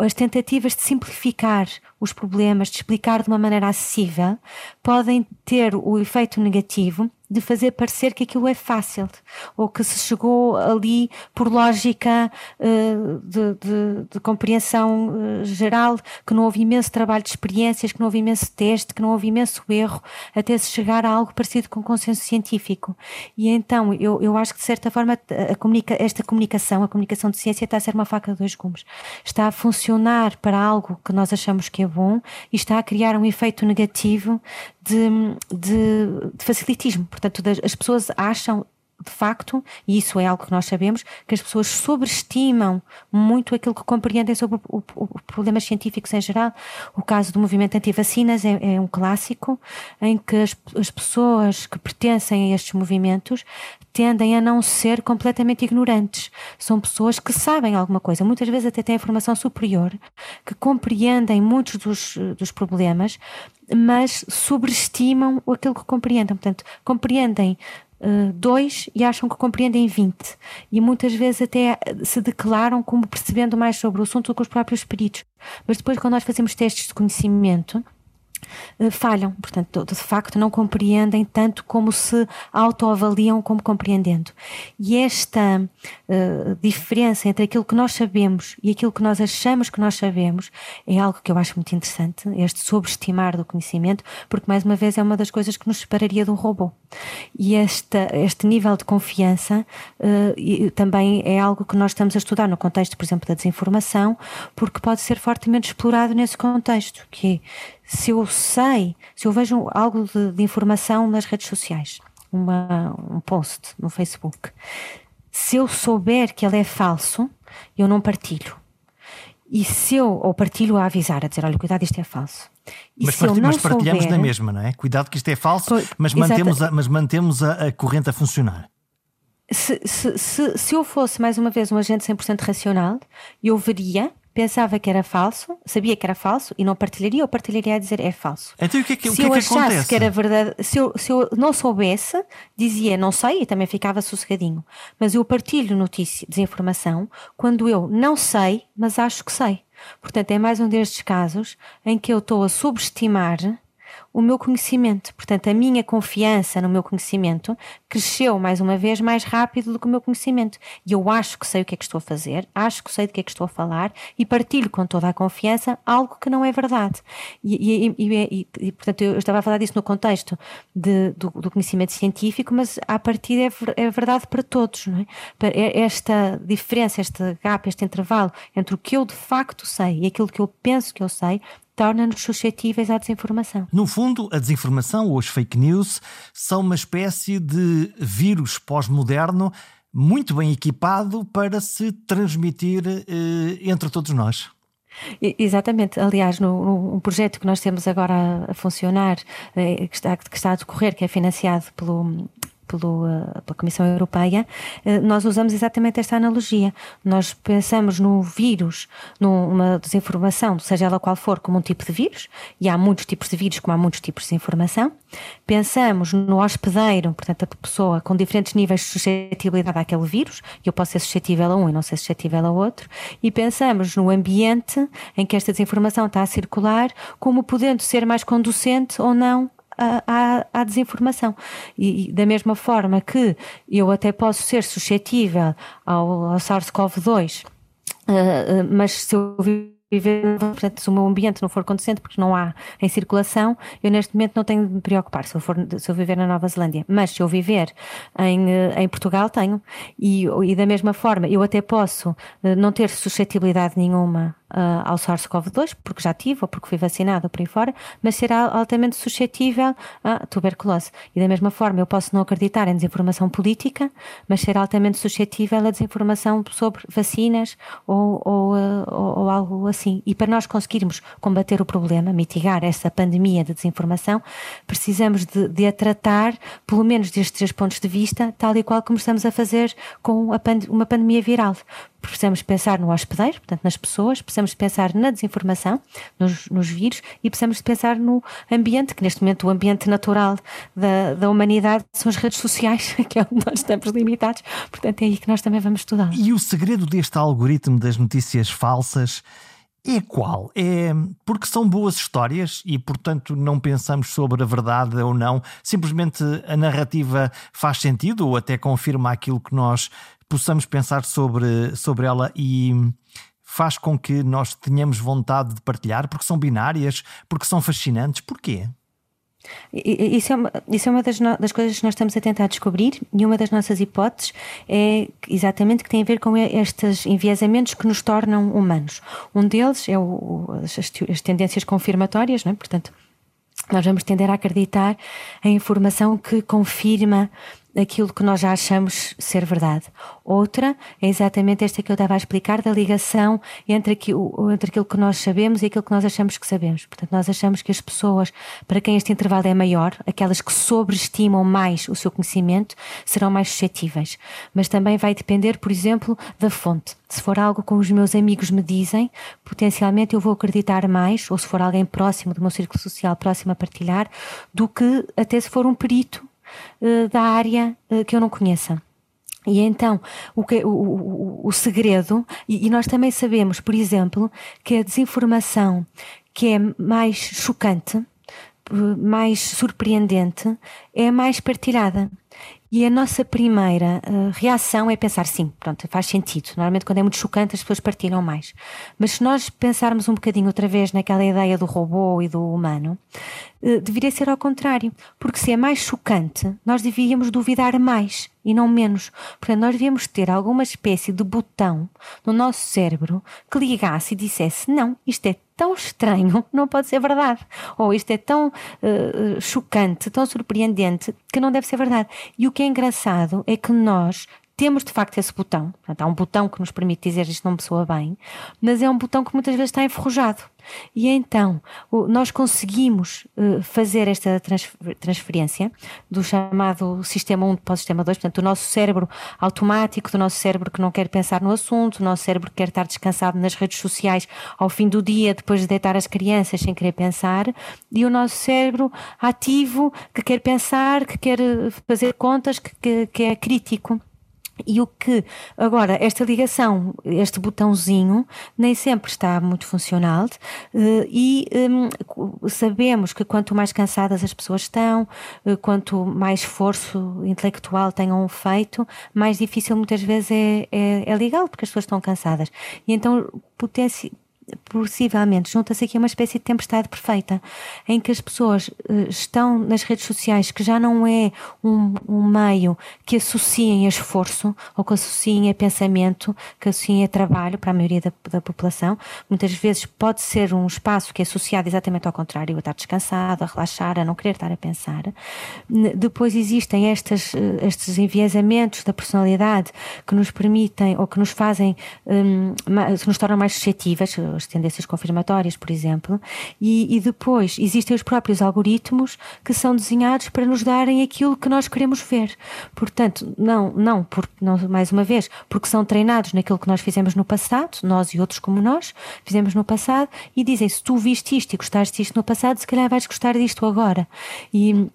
As tentativas de simplificar os problemas, de explicar de uma maneira acessível, podem ter o efeito negativo de fazer parecer que aquilo é fácil ou que se chegou ali por lógica uh, de, de, de, compreensão uh, geral, que não houve imenso trabalho de experiências, que não houve imenso teste, que não houve imenso erro, até se chegar a algo parecido com consenso científico. E então eu, eu acho que de certa forma comunica, esta comunicação, a comunicação de ciência está a ser uma faca de dois gumes. Está a funcionar para algo que nós achamos que é bom e está a criar um efeito negativo de, de, de facilitismo. Portanto, as pessoas acham de facto, e isso é algo que nós sabemos, que as pessoas sobreestimam muito aquilo que compreendem sobre o, o, o problemas científicos em geral. O caso do movimento anti-vacinas é, é, um clássico, em que as, as pessoas que pertencem a estes movimentos tendem a não ser completamente ignorantes. São pessoas que sabem alguma coisa, muitas vezes até têm informação superior, que compreendem muitos dos, dos problemas, mas sobreestimam aquilo que compreendem. Portanto, compreendem uh, dois e acham que compreendem 20. E muitas vezes até se declaram como percebendo mais sobre o assunto do que os próprios peritos. Mas depois, quando nós fazemos testes de conhecimento, eh, falham, portanto, de facto não compreendem tanto como se autoavaliam como compreendendo. E esta uh, diferença entre aquilo que nós sabemos e aquilo que nós achamos que nós sabemos é algo que eu acho muito interessante, este sobreestimar do conhecimento, porque mais uma vez é uma das coisas que nos separaria de um robô. E esta, este nível de confiança uh, também é algo que nós estamos a estudar no contexto, por exemplo, da desinformação, porque pode ser fortemente explorado nesse contexto, que é se eu sei, se eu vejo algo de, de informação nas redes sociais, uma, um post no Facebook, se eu souber que ele é falso, eu não partilho. E se eu, ou partilho a avisar, a dizer, olha, cuidado, isto é falso. E mas, part mas partilhamos souber, na mesma, não é? Cuidado que isto é falso, mas mantemos, a, mas mantemos a, a corrente a funcionar. Se, se, se, se eu fosse, mais uma vez, um agente 100% racional, eu veria pensava que era falso, sabia que era falso e não partilharia, ou partilharia a dizer é falso. Então o que é que, se o que, eu é que achasse acontece? que era verdade, se eu, se eu não soubesse, dizia não sei e também ficava sossegadinho. Mas eu partilho notícia, desinformação quando eu não sei, mas acho que sei. Portanto, é mais um destes casos em que eu estou a subestimar o meu conhecimento. Portanto, a minha confiança no meu conhecimento cresceu mais uma vez mais rápido do que o meu conhecimento. E eu acho que sei o que é que estou a fazer, acho que sei do que é que estou a falar e partilho com toda a confiança algo que não é verdade. E, e, e, e portanto, eu estava a falar disso no contexto de, do, do, conhecimento científico, mas a partir é, é verdade para todos. Não é? é? Esta diferença, este gap, este intervalo entre o que eu de facto sei e aquilo que eu penso que eu sei torna-nos suscetíveis à desinformação. No fundo, a desinformação ou as fake news são uma espécie de vírus pós-moderno muito bem equipado para se transmitir eh, entre todos nós. Exatamente, aliás, no, no, projeto que nós temos agora a, a funcionar, eh, que, está, que está a decorrer, que é financiado pelo, pelo, eh, pela Comissão Europeia, eh, nós usamos exatamente esta analogia. Nós pensamos no vírus, numa desinformação, seja ela qual for, como um tipo de vírus, e há muitos tipos de vírus, como há muitos tipos de informação. Pensamos no hospedeiro, portanto, a pessoa com diferentes níveis de suscetibilidade àquele vírus, eu posso ser suscetível a um e não ser suscetível a outro. E pensamos no ambiente em que esta desinformação está a circular, como podendo ser mais conducente ou não à, à desinformação. E, da mesma forma que eu até posso ser suscetível ao, ao SARS-CoV-2, uh, uh, mas se eu viver, portanto, se o meu ambiente não for conducente, porque não há em circulação, eu neste momento não tenho de me preocupar se eu, for, se eu viver na Nova Zelândia. Mas se eu viver em, eh, em Portugal, tenho. E, e da mesma forma, eu até posso eh, não ter suscetibilidade nenhuma uh, ao SARS-CoV-2, porque já tive ou porque fui vacinada por aí fora, mas será altamente suscetível à tuberculose. E da mesma forma, eu posso não acreditar em desinformação política, mas ser altamente suscetível à desinformação sobre vacinas ou, ou, uh, ou, ou algo assim. E para nós conseguirmos combater o problema, mitigar essa pandemia de desinformação, precisamos de, de a tratar, pelo menos destes três pontos de vista, tal e qual como estamos a fazer com pand uma pandemia viral precisamos pensar no hospedeiro, portanto, nas pessoas, precisamos pensar na desinformação, nos, nos vírus e precisamos pensar no ambiente, que neste momento o ambiente natural da, da humanidade são as redes sociais, que é onde nós estamos limitados, portanto é aí que nós também vamos estudar. E o segredo deste algoritmo das notícias falsas É qual? É porque são boas histórias e, portanto, não pensamos sobre a verdade ou não. Simplesmente a narrativa faz sentido ou até confirma aquilo que nós possamos pensar sobre, sobre ela e faz com que nós tenhamos vontade de partilhar, porque são binárias, porque são fascinantes. Porquê? Isso é uma, isso é uma das, das, coisas que nós estamos a tentar descobrir e uma das nossas hipóteses é exatamente que tem a ver com estes enviesamentos que nos tornam humanos. Um deles é o, as, as, tendências confirmatórias, não é? portanto, nós vamos tender a acreditar em informação que confirma aquilo que nós já achamos ser verdade. Outra é exatamente esta que eu estava a explicar, da ligação entre aquilo, entre aquilo que nós sabemos e aquilo que nós achamos que sabemos. Portanto, nós achamos que as pessoas para quem este intervalo é maior, aquelas que sobreestimam mais o seu conhecimento, serão mais suscetíveis. Mas também vai depender, por exemplo, da fonte. Se for algo como os meus amigos me dizem, potencialmente eu vou acreditar mais, ou se for alguém próximo do meu círculo social, próximo a partilhar, do que até se for um perito uh, da área uh, que eu não conheça. E então, o, que, o, o, o segredo, e, e, nós também sabemos, por exemplo, que a desinformação que é mais chocante, mais surpreendente, é mais partilhada. E a nossa primeira uh, reação é pensar, sim, pronto, faz sentido. Normalmente, quando é muito chocante, as pessoas partilham mais. Mas se nós pensarmos um bocadinho outra vez naquela ideia do robô e do humano, uh, deveria ser ao contrário. Porque se é mais chocante, nós devíamos duvidar mais e não menos. Portanto, nós devíamos ter alguma espécie de botão no nosso cérebro que ligasse e dissesse: não, isto é tão estranho, não pode ser verdade. Ou isto é tão uh, chocante, tão surpreendente, que não deve ser verdade. E o que é engraçado é que nós temos de facto esse botão. Portanto, há um botão que nos permite dizer isto não me soa bem, mas é um botão que muitas vezes está enferrujado. E então nós conseguimos uh, fazer esta transferência do chamado sistema 1 para o sistema 2, portanto, o nosso cérebro automático, do nosso cérebro que não quer pensar no assunto, o nosso cérebro que quer estar descansado nas redes sociais ao fim do dia, depois de deitar as crianças sem querer pensar, e o nosso cérebro ativo que quer pensar, que quer eh, fazer contas, que, que é crítico. E o que, agora, esta ligação, este botãozinho, nem sempre está muito funcional eh, e um, sabemos que quanto mais cansadas as pessoas estão, eh, quanto mais esforço intelectual tenham feito, mais difícil muitas vezes é, é, é ligá-lo, porque as pessoas estão cansadas. E então, potencia possivelmente junta-se aqui uma espécie de tempestade perfeita, em que as pessoas uh, estão nas redes sociais, que já não é um, um, meio que associem a esforço ou que associem a pensamento, que associem a trabalho para a maioria da, da, população. Muitas vezes pode ser um espaço que é associado exatamente ao contrário, a estar descansado, a relaxar, a não querer estar a pensar. Depois existem estas, uh, estes enviesamentos da personalidade que nos permitem ou que nos fazem, um, que nos tornam mais suscetíveis as tendências confirmatórias, por exemplo, e, e, depois existem os próprios algoritmos que são desenhados para nos darem aquilo que nós queremos ver. Portanto, não, não, por, não mais uma vez, porque são treinados naquilo que nós fizemos no passado, nós e outros como nós, fizemos no passado, e dizem: se tu viste isto e gostaste disto no passado, se calhar vais gostar disto agora. E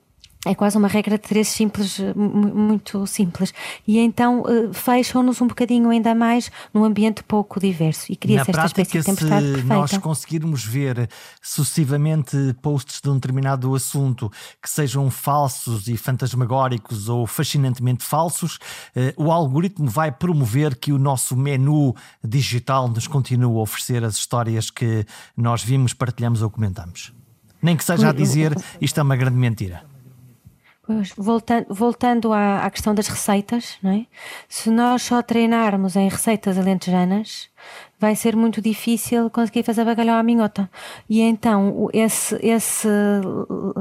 é quase uma regra de três simples, muito simples. E então uh, fecham-nos um bocadinho ainda mais num ambiente pouco diverso. E cria-se esta espécie de tempestade se nós conseguirmos ver sucessivamente posts de um determinado assunto que sejam falsos e fantasmagóricos ou fascinantemente falsos, uh, o algoritmo vai promover que o nosso menu digital nos continue a oferecer as histórias que nós vimos, partilhamos ou comentamos. Nem que seja a dizer isto é uma grande mentira. Pois, voltando, voltando à, à, questão das receitas, não é? se nós só treinarmos em receitas alentejanas, vai ser muito difícil conseguir fazer bacalhau à minhota. E então, esse, esse,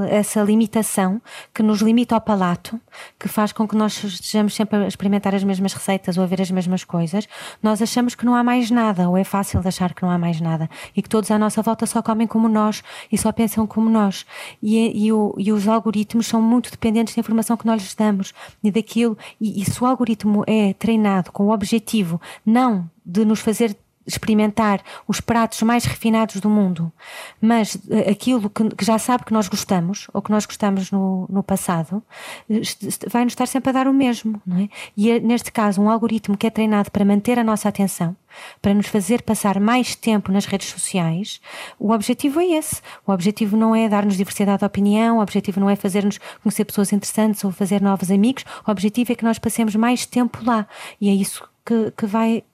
essa limitação que nos limita ao palato, que faz com que nós estejamos sempre a experimentar as mesmas receitas ou a ver as mesmas coisas, nós achamos que não há mais nada, ou é fácil achar que não há mais nada, e que todos à nossa volta só comem como nós e só pensam como nós. E, e, e os algoritmos são muito dependentes da informação que nós lhes damos e daquilo. E, e se o algoritmo é treinado com o objetivo não de nos fazer experimentar os pratos mais refinados do mundo, mas eh, aquilo que, que, já sabe que nós gostamos, ou que nós gostamos no, no passado, eh, vai nos estar sempre a dar o mesmo, não é? E é, neste caso, um algoritmo que é treinado para manter a nossa atenção, para nos fazer passar mais tempo nas redes sociais, o objetivo é esse. O objetivo não é dar-nos diversidade de opinião, o objetivo não é fazer-nos conhecer pessoas interessantes ou fazer novos amigos, o objetivo é que nós passemos mais tempo lá. E é isso que, que, vai,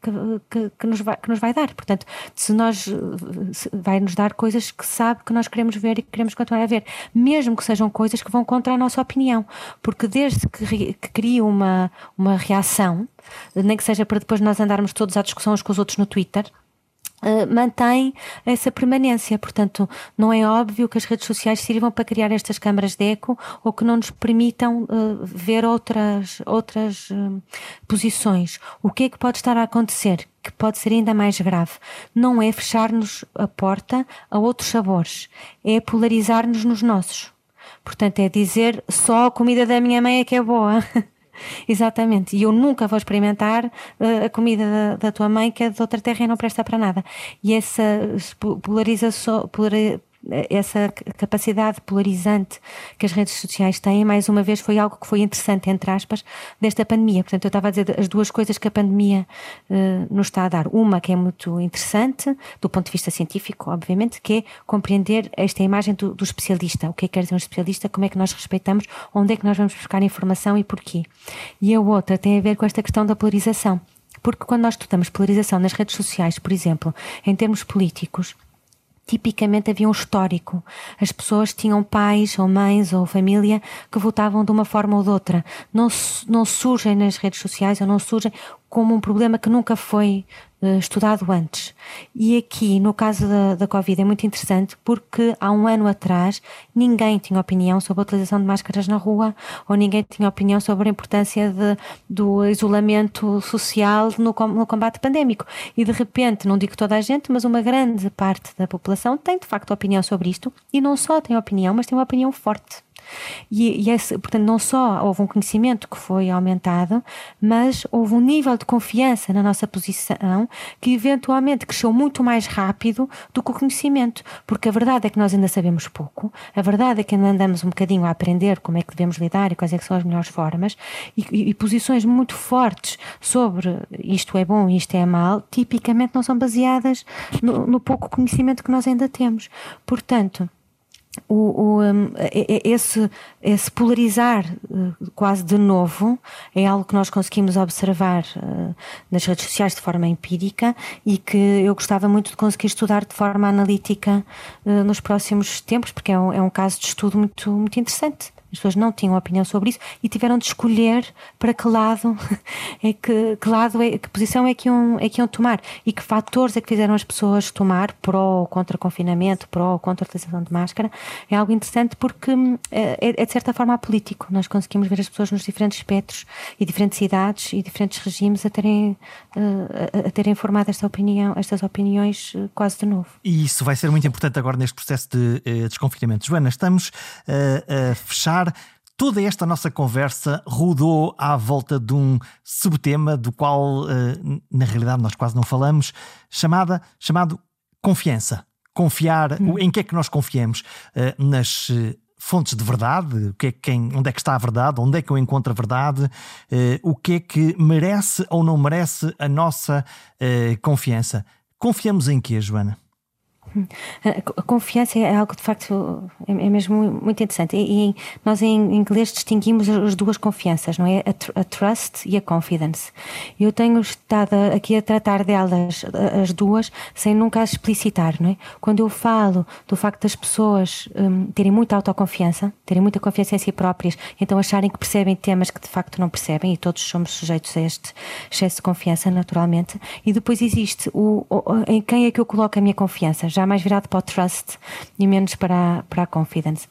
que, que, nos vai, que nos vai dar. Portanto, se nós vai nos dar coisas que sabe que nós queremos ver e que queremos continuar a ver, mesmo que sejam coisas que vão contra a nossa opinião, porque desde que, que cria uma, uma reação, nem que seja para depois nós andarmos todos à discussão uns com os outros no Twitter, Uh, mantém essa permanência. Portanto, não é óbvio que as redes sociais sirvam para criar estas câmaras de eco ou que não nos permitam uh, ver outras, outras uh, posições. O que é que pode estar a acontecer? Que pode ser ainda mais grave. Não é fechar-nos a porta a outros sabores, é polarizar-nos nos nossos. Portanto, é dizer só a comida da minha mãe é que é boa. Exatamente. E eu nunca vou experimentar uh, a comida da, da, tua mãe que é de outra terra e não presta para nada. E essa polarização, essa capacidade polarizante que as redes sociais têm, mais uma vez, foi algo que foi interessante, entre aspas, desta pandemia. Portanto, eu estava a dizer as duas coisas que a pandemia uh, nos está a dar. Uma que é muito interessante, do ponto de vista científico, obviamente, que é compreender esta imagem do, do especialista. O que é que quer dizer um especialista, como é que nós respeitamos, onde é que nós vamos buscar informação e porquê. E a outra tem a ver com esta questão da polarização. Porque quando nós estudamos polarização nas redes sociais, por exemplo, em termos políticos, tipicamente havia um histórico. As pessoas tinham pais ou mães ou família que votavam de uma forma ou de outra. Não, não surgem nas redes sociais ou não surgem como um problema que nunca foi estudado antes. E aqui, no caso da, da Covid, é muito interessante porque há um ano atrás ninguém tinha opinião sobre a utilização de máscaras na rua ou ninguém tinha opinião sobre a importância de, do isolamento social no, no combate pandémico. E de repente, não digo toda a gente, mas uma grande parte da população tem de facto opinião sobre isto e não só tem opinião, mas tem uma opinião forte. E, e esse, portanto, não só houve um conhecimento que foi aumentado, mas houve um nível de confiança na nossa posição que eventualmente cresceu muito mais rápido do que o conhecimento. Porque a verdade é que nós ainda sabemos pouco, a verdade é que ainda andamos um bocadinho a aprender como é que devemos lidar e quais é são as melhores formas, e, e, e posições muito fortes sobre isto é bom e isto é mal, tipicamente não são baseadas no, no pouco conhecimento que nós ainda temos. Portanto, o, o, esse, esse polarizar uh, quase de novo é algo que nós conseguimos observar uh, nas redes sociais de forma empírica e que eu gostava muito de conseguir estudar de forma analítica uh, nos próximos tempos, porque é um, é um caso de estudo muito, muito interessante. As pessoas não tinham opinião sobre isso e tiveram de escolher para que lado é que, que lado é, que posição é que, iam, é que iam tomar e que fatores é que fizeram as pessoas tomar pró ou contra confinamento, pró ou contra a utilização de máscara. É algo interessante porque hum, é, é, é de certa forma político. Nós conseguimos ver as pessoas nos diferentes espectros e diferentes idades e diferentes regimes a terem, uh, a, a terem formado esta opinião, estas opiniões uh, quase de novo. E isso vai ser muito importante agora neste processo de uh, desconfinamento. Joana, estamos a fechar toda esta nossa conversa rodou à volta de um subtema do qual, eh, na realidade, nós quase não falamos, chamada, chamado confiança. Confiar, hum. em que é que nós confiamos? Eh, nas eh, fontes de verdade, o que é quem, onde é que está a verdade, onde é que eu encontro a verdade, o que é que merece ou não merece a nossa confiança. Confiamos em quê, Joana? A confiança é algo de facto é, é mesmo muito interessante. E, nós em inglês distinguimos as duas confianças, não é? A, trust e a confidence. Eu tenho estado aqui a tratar delas, as duas, sem nunca as explicitar, não é? Quando eu falo do facto das pessoas um, terem muita autoconfiança, terem muita confiança em si próprias, então acharem que percebem temas que de facto não percebem, e todos somos sujeitos a este excesso de confiança, naturalmente. E depois existe o em quem é que eu coloco a minha confiança? Já mais virado para o trust e menos para para a confidence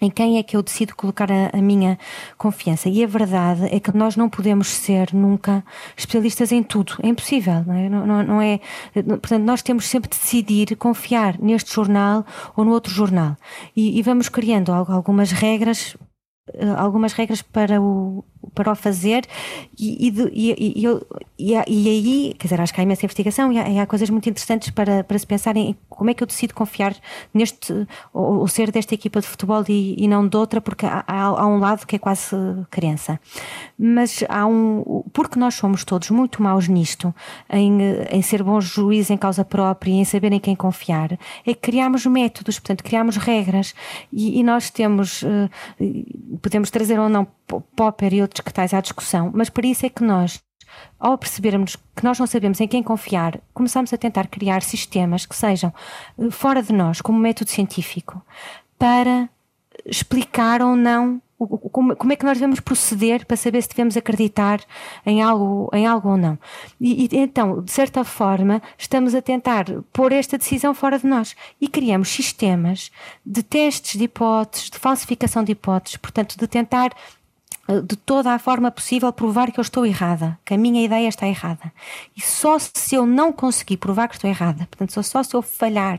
em quem é que eu decido colocar a, a, minha confiança. E a verdade é que nós não podemos ser nunca especialistas em tudo. É impossível, não é? Não, não, não é portanto, nós temos sempre de decidir confiar neste jornal ou no outro jornal. E, e vamos criando algumas regras eh, algumas regras para o, para o fazer e, e, e, e, e, aí, quer dizer, acho que há imensa investigação e há, há, coisas muito interessantes para, para se pensar em como é que eu decido confiar neste, ou, ou ser desta equipa de futebol e, não de outra, porque há, há, um lado que é quase crença. Mas há um, porque nós somos todos muito maus nisto, em, em ser bons juízes em causa própria em saber em quem confiar, é que criamos métodos, portanto, criamos regras e, nós temos, uh, podemos trazer ou não Popper e outros que tais à discussão, mas para isso é que nós, ao percebermos que nós não sabemos em quem confiar, começamos a tentar criar sistemas que sejam eh, fora de nós, como método científico, para explicar ou não como, como, é que nós devemos proceder para saber se devemos acreditar em algo, em algo ou não. E, e, então, de certa forma, estamos a tentar pôr esta decisão fora de nós e criamos sistemas de testes de hipóteses, de falsificação de hipóteses, portanto, de tentar de toda a forma possível provar que eu estou errada, que a minha ideia está errada. E só se eu não conseguir provar que estou errada, portanto, só, só se eu falhar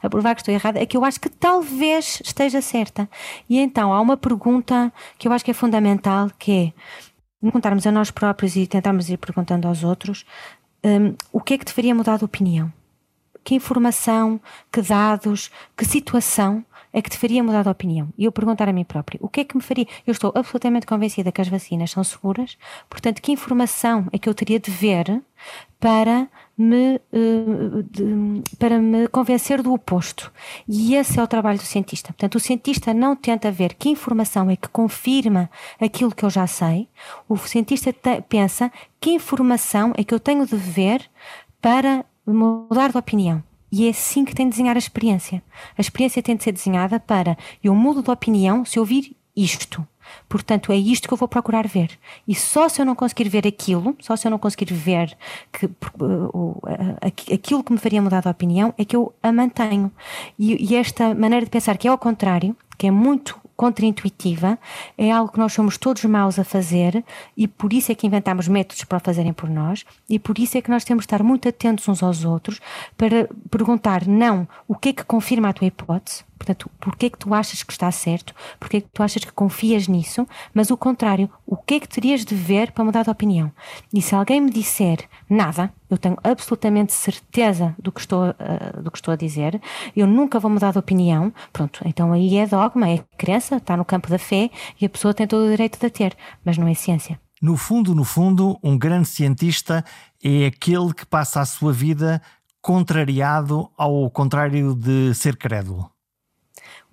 a provar que estou errada, é que eu acho que talvez esteja certa. E então há uma pergunta que eu acho que é fundamental, que é perguntarmos a nós próprios e tentarmos ir perguntando aos outros um, o que é que te faria mudar de opinião? Que informação, que dados, que situação é que te faria mudar de opinião? E eu perguntar a mim próprio, o que é que me faria? Eu estou absolutamente convencida que as vacinas são seguras, portanto, que informação é que eu teria de ver para me, de, para me convencer do oposto. E esse é o trabalho do cientista. Portanto, o cientista não tenta ver que informação é que confirma aquilo que eu já sei, o cientista pensa que informação é que eu tenho de ver para mudar de opinião. E é assim que tem de desenhar a experiência. A experiência tem de ser desenhada para eu mudo de opinião se eu vir isto. Portanto, é isto que eu vou procurar ver. E só se eu não conseguir ver aquilo, só se eu não conseguir ver que, uh, aquilo que me faria mudar de opinião, é que eu a mantenho. E, e esta maneira de pensar, que é ao contrário, que é muito contraintuitiva, é algo que nós somos todos maus a fazer e por isso é que inventamos métodos para o fazerem por nós e por isso é que nós temos de estar muito atentos uns aos outros para perguntar não o que é que confirma a tua hipótese, Portanto, porquê é que tu achas que está certo? Porquê é que tu achas que confias nisso? Mas o contrário, o que é que terias de ver para mudar de opinião? E se alguém me disser nada, eu tenho absolutamente certeza do que estou, uh, do que estou a dizer, eu nunca vou mudar de opinião, pronto, então aí é dogma, é crença, está no campo da fé e a pessoa tem todo o direito de a ter, mas não é ciência. No fundo, no fundo, um grande cientista é aquele que passa a sua vida contrariado ao contrário de ser crédulo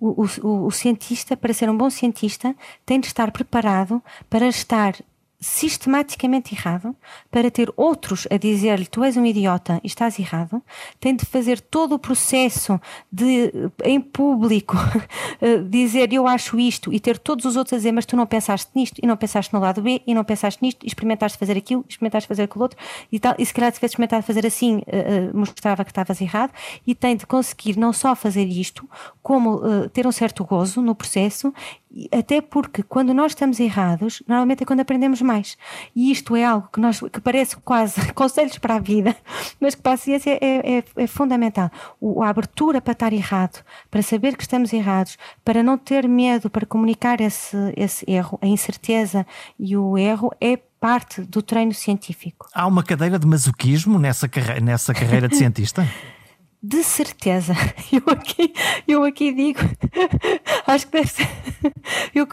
o, o, o cientista, para ser um bom cientista, tem de estar preparado para estar sistematicamente errado, para ter outros a dizer-lhe tu és um idiota e estás errado, tem de fazer todo o processo de, em público, eh, dizer eu acho isto e ter todos os outros a dizer mas tu não pensaste nisto e não pensaste no lado B e não pensaste nisto e experimentaste fazer aquilo, experimentaste fazer aquilo outro e, tal, e se calhar se tivesse experimentado fazer assim uh, mostrava que estavas errado e tem de conseguir não só fazer isto, como ter um certo gozo no processo até porque quando nós estamos errados, normalmente é quando aprendemos mais. E isto é algo que, nós, que parece quase conselhos para a vida, mas que para a ciência é, é, é fundamental. O, a abertura para estar errado, para saber que estamos errados, para não ter medo, para comunicar esse, esse erro, a incerteza e o erro é parte do treino científico. Há uma cadeira de masoquismo nessa, carre nessa carreira de cientista? de certeza. Eu aqui, eu aqui digo, acho que deve ser. Eu,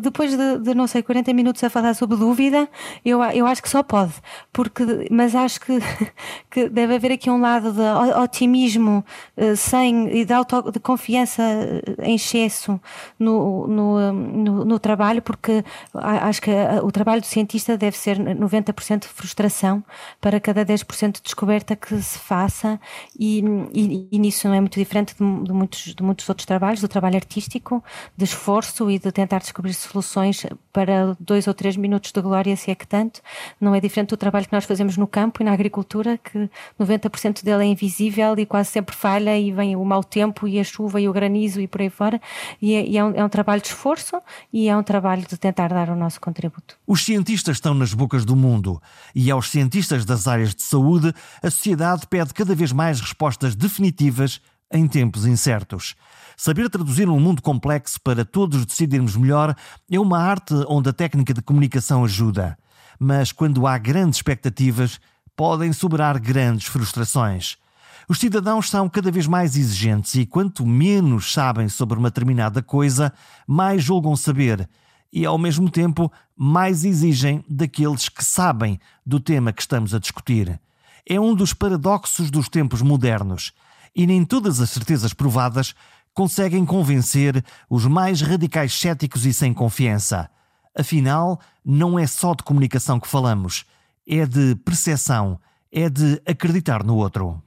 depois de, de, não sei 40 minutos a falar sobre dúvida, eu, eu acho que só pode, porque, mas acho que, que deve haver aqui um lado de otimismo eh, sem e de, auto, de confiança eh, em excesso no, no, no, no trabalho, porque acho que o trabalho do cientista deve ser 90% de frustração para cada 10% de descoberta que se faça e e, e, nisso não é muito diferente de, de, muitos, de muitos outros trabalhos, do trabalho artístico, de esforço e de tentar descobrir soluções para dois ou três minutos de glória, se é que tanto. Não é diferente do trabalho que nós fazemos no campo e na agricultura, que 90% dele é invisível e quase sempre falha e vem o mau tempo e a chuva e o granizo e por aí fora. E é, e é, um, é um trabalho de esforço e é um trabalho de tentar dar o nosso contributo. Os cientistas estão nas bocas do mundo e aos cientistas das áreas de saúde, a sociedade pede cada vez mais respostas definitivas em tempos incertos. Saber traduzir um mundo complexo para todos decidirmos melhor é uma arte onde a técnica de comunicação ajuda. Mas quando há grandes expectativas, podem sobrar grandes frustrações. Os cidadãos são cada vez mais exigentes e quanto menos sabem sobre uma determinada coisa, mais julgam saber e, ao mesmo tempo, mais exigem daqueles que sabem do tema que estamos a discutir. É um dos paradoxos dos tempos modernos e nem todas as certezas provadas conseguem convencer os mais radicais céticos e sem confiança. Afinal, não é só de comunicação que falamos, é de percepção, é de acreditar no outro.